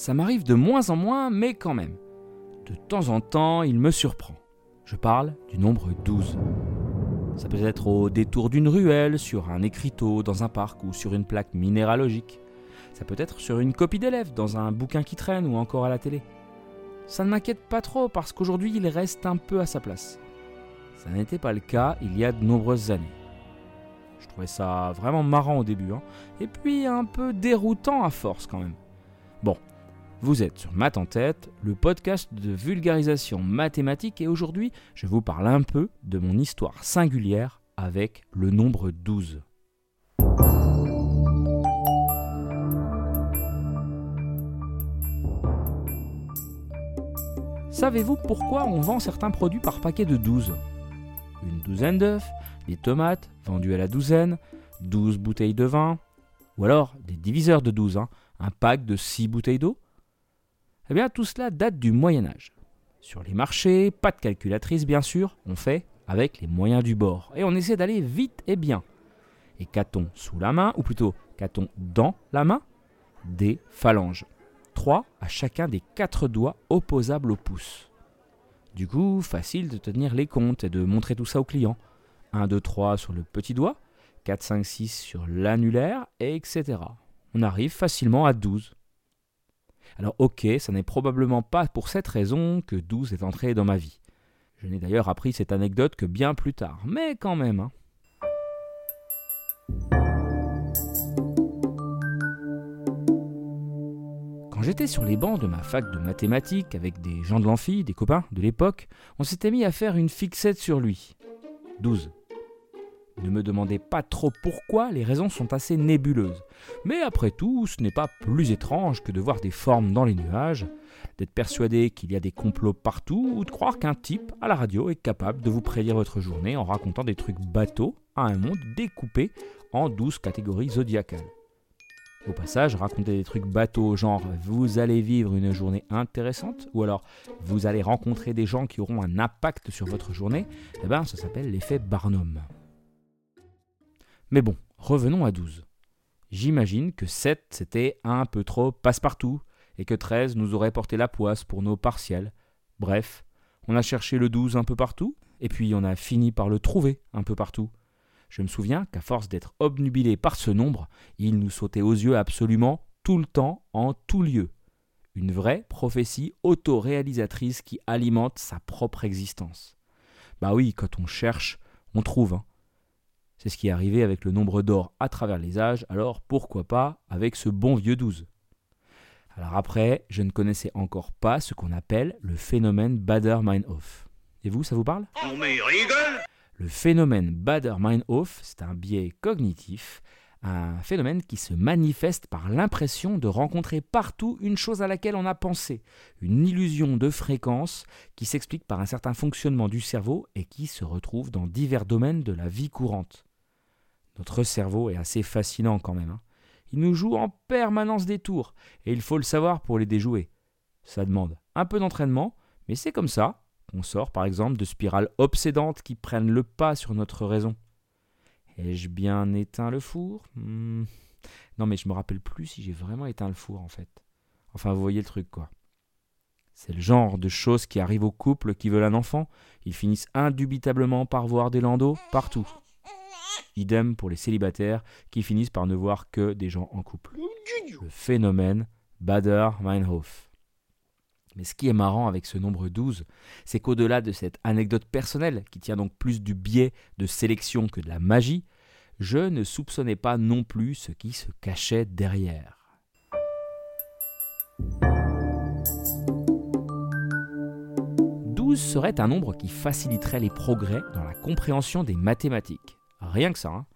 Ça m'arrive de moins en moins, mais quand même. De temps en temps, il me surprend. Je parle du nombre 12. Ça peut être au détour d'une ruelle, sur un écriteau, dans un parc ou sur une plaque minéralogique. Ça peut être sur une copie d'élève, dans un bouquin qui traîne ou encore à la télé. Ça ne m'inquiète pas trop parce qu'aujourd'hui il reste un peu à sa place. Ça n'était pas le cas il y a de nombreuses années. Je trouvais ça vraiment marrant au début, hein. et puis un peu déroutant à force quand même. Bon, vous êtes sur Math en tête, le podcast de vulgarisation mathématique, et aujourd'hui je vous parle un peu de mon histoire singulière avec le nombre 12. Savez-vous pourquoi on vend certains produits par paquet de 12 Une douzaine d'œufs, des tomates vendues à la douzaine, 12 bouteilles de vin, ou alors des diviseurs de 12, hein, un pack de 6 bouteilles d'eau? Eh bien tout cela date du Moyen Âge. Sur les marchés, pas de calculatrice bien sûr, on fait avec les moyens du bord, et on essaie d'aller vite et bien. Et qu'a-t-on sous la main, ou plutôt qu'a-t-on dans la main? Des phalanges. 3 à chacun des 4 doigts opposables au pouce. Du coup, facile de tenir les comptes et de montrer tout ça au client. 1, 2, 3 sur le petit doigt, 4, 5, 6 sur l'annulaire, etc. On arrive facilement à 12. Alors ok, ça n'est probablement pas pour cette raison que 12 est entré dans ma vie. Je n'ai d'ailleurs appris cette anecdote que bien plus tard, mais quand même. Hein. Quand j'étais sur les bancs de ma fac de mathématiques avec des gens de l'amphi, des copains de l'époque, on s'était mis à faire une fixette sur lui. 12. Ne me demandez pas trop pourquoi, les raisons sont assez nébuleuses. Mais après tout, ce n'est pas plus étrange que de voir des formes dans les nuages, d'être persuadé qu'il y a des complots partout, ou de croire qu'un type à la radio est capable de vous prédire votre journée en racontant des trucs bateaux à un monde découpé en 12 catégories zodiacales. Au passage, raconter des trucs bateaux, genre vous allez vivre une journée intéressante, ou alors vous allez rencontrer des gens qui auront un impact sur votre journée, eh ben ça s'appelle l'effet Barnum. Mais bon, revenons à 12. J'imagine que 7 c'était un peu trop passe-partout, et que 13 nous aurait porté la poisse pour nos partiels. Bref, on a cherché le 12 un peu partout, et puis on a fini par le trouver un peu partout. Je me souviens qu'à force d'être obnubilé par ce nombre, il nous sautait aux yeux absolument tout le temps, en tout lieu. Une vraie prophétie autoréalisatrice qui alimente sa propre existence. Bah oui, quand on cherche, on trouve. Hein. C'est ce qui est arrivé avec le nombre d'or à travers les âges, alors pourquoi pas avec ce bon vieux 12 Alors après, je ne connaissais encore pas ce qu'on appelle le phénomène Bader-Meinhof. Et vous, ça vous parle? Rigole le phénomène Bader-Meinhof, c'est un biais cognitif, un phénomène qui se manifeste par l'impression de rencontrer partout une chose à laquelle on a pensé, une illusion de fréquence qui s'explique par un certain fonctionnement du cerveau et qui se retrouve dans divers domaines de la vie courante. Notre cerveau est assez fascinant quand même. Hein. Il nous joue en permanence des tours, et il faut le savoir pour les déjouer. Ça demande un peu d'entraînement, mais c'est comme ça, on sort par exemple de spirales obsédantes qui prennent le pas sur notre raison. Ai-je bien éteint le four? Hmm. Non mais je me rappelle plus si j'ai vraiment éteint le four en fait. Enfin vous voyez le truc quoi. C'est le genre de choses qui arrivent aux couples qui veulent un enfant. Ils finissent indubitablement par voir des landaux partout. Idem pour les célibataires qui finissent par ne voir que des gens en couple. Le phénomène Bader-Meinhof. Mais ce qui est marrant avec ce nombre 12, c'est qu'au-delà de cette anecdote personnelle, qui tient donc plus du biais de sélection que de la magie, je ne soupçonnais pas non plus ce qui se cachait derrière. serait un nombre qui faciliterait les progrès dans la compréhension des mathématiques. Rien que ça. Hein.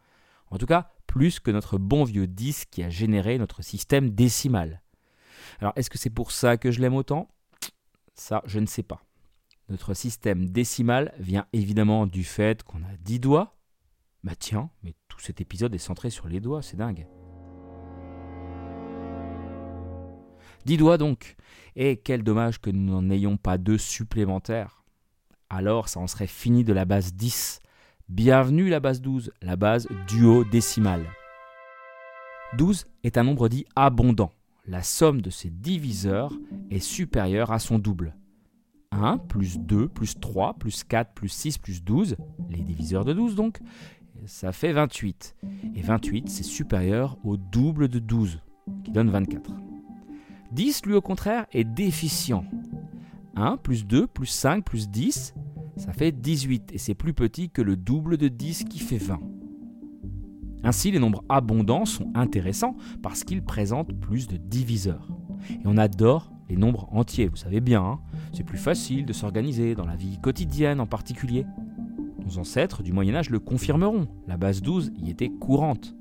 En tout cas, plus que notre bon vieux 10 qui a généré notre système décimal. Alors, est-ce que c'est pour ça que je l'aime autant? Ça, je ne sais pas. Notre système décimal vient évidemment du fait qu'on a 10 doigts. Bah tiens, mais tout cet épisode est centré sur les doigts, c'est dingue. 10 doigts donc. Et quel dommage que nous n'en ayons pas deux supplémentaires. Alors ça en serait fini de la base 10. Bienvenue la base 12, la base duo-décimale. 12 est un nombre dit abondant. la somme de ses diviseurs est supérieure à son double. 1 plus 2 plus 3 plus 4 plus 6 plus 12, les diviseurs de 12 donc, ça fait 28. Et 28, c'est supérieur au double de 12, qui donne 24. 10, lui au contraire, est déficient. 1 plus 2 plus 5 plus 10, ça fait 18, et c'est plus petit que le double de 10 qui fait 20. Ainsi, les nombres abondants sont intéressants parce qu'ils présentent plus de diviseurs. Et on adore les nombres entiers, vous savez bien, hein. c'est plus facile de s'organiser dans la vie quotidienne en particulier. Nos ancêtres du Moyen Âge le confirmeront, la base 12 y était courante.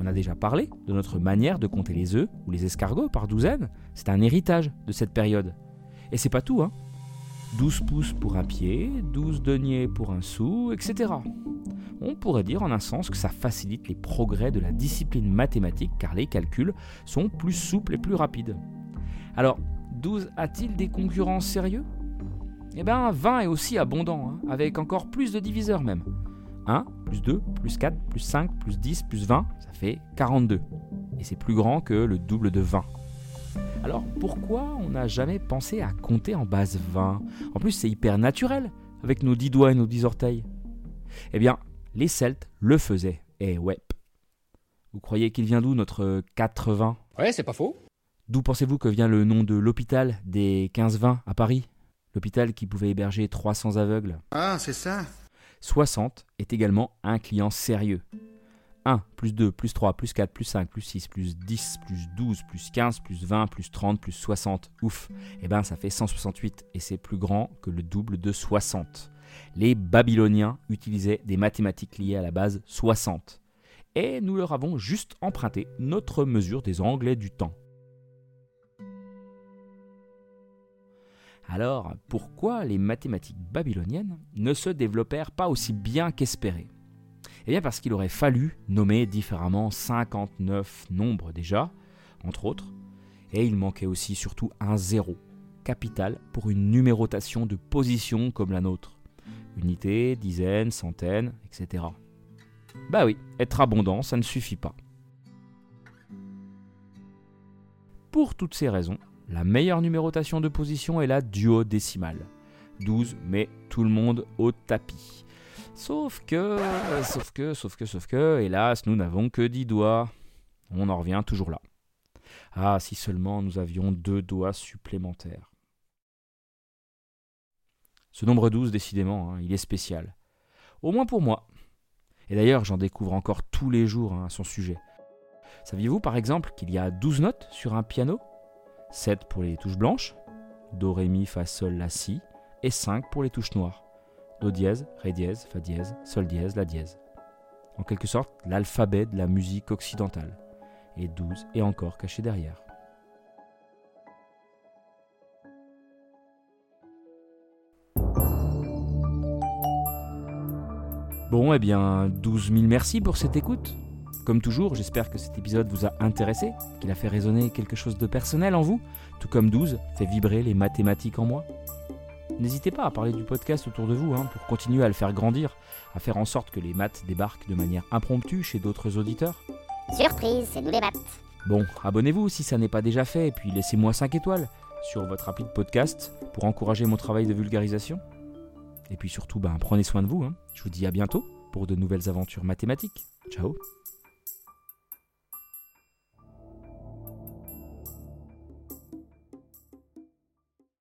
On a déjà parlé de notre manière de compter les œufs ou les escargots par douzaine, c'est un héritage de cette période. Et c'est pas tout, hein 12 pouces pour un pied, 12 deniers pour un sou, etc. On pourrait dire en un sens que ça facilite les progrès de la discipline mathématique car les calculs sont plus souples et plus rapides. Alors, 12 a-t-il des concurrents sérieux? Eh bien, 20 est aussi abondant, hein, avec encore plus de diviseurs même. 1, plus 2, plus 4, plus 5, plus 10, plus 20, ça fait 42. Et c'est plus grand que le double de 20. Alors pourquoi on n'a jamais pensé à compter en base 20 En plus c'est hyper naturel, avec nos 10 doigts et nos 10 orteils. Eh bien, les Celtes le faisaient, et ouais. Vous croyez qu'il vient d'où notre 80 Ouais, c'est pas faux. D'où pensez-vous que vient le nom de l'hôpital des 15-20 à Paris? L'hôpital qui pouvait héberger 300 aveugles. Ah, c'est ça 60 est également un client sérieux. 1, plus 2, plus 3, plus 4, plus 5, plus 6, plus 10, plus 12, plus 15, plus 20, plus 30, plus 60. Ouf Eh bien, ça fait 168 et c'est plus grand que le double de 60. Les Babyloniens utilisaient des mathématiques liées à la base 60. Et nous leur avons juste emprunté notre mesure des Anglais du temps. Alors, pourquoi les mathématiques babyloniennes ne se développèrent pas aussi bien qu'espéré Eh bien parce qu'il aurait fallu nommer différemment 59 nombres déjà, entre autres, et il manquait aussi surtout un zéro, capital pour une numérotation de position comme la nôtre. Unité, dizaines, centaines, etc. Bah oui, être abondant, ça ne suffit pas. Pour toutes ces raisons, la meilleure numérotation de position est la duodécimale. 12 met tout le monde au tapis. Sauf que, sauf que, sauf que, sauf que, hélas, nous n'avons que 10 doigts. On en revient toujours là. Ah, si seulement nous avions deux doigts supplémentaires. Ce nombre 12, décidément, hein, il est spécial. Au moins pour moi. Et d'ailleurs, j'en découvre encore tous les jours hein, à son sujet. Saviez-vous par exemple qu'il y a 12 notes sur un piano? 7 pour les touches blanches, Do, Ré, Mi, Fa, Sol, La, Si, et 5 pour les touches noires, Do dièse, Ré dièse, Fa dièse, Sol dièse, La dièse. En quelque sorte, l'alphabet de la musique occidentale, et 12 est encore caché derrière. Bon, eh bien, 12 000 merci pour cette écoute. Comme toujours, j'espère que cet épisode vous a intéressé, qu'il a fait résonner quelque chose de personnel en vous, tout comme 12 fait vibrer les mathématiques en moi. N'hésitez pas à parler du podcast autour de vous hein, pour continuer à le faire grandir, à faire en sorte que les maths débarquent de manière impromptue chez d'autres auditeurs. Surprise, c'est nous les maths. Bon, abonnez-vous si ça n'est pas déjà fait, et puis laissez-moi 5 étoiles sur votre appli de podcast pour encourager mon travail de vulgarisation. Et puis surtout, ben, prenez soin de vous. hein. Je vous dis à bientôt pour de nouvelles aventures mathématiques. Ciao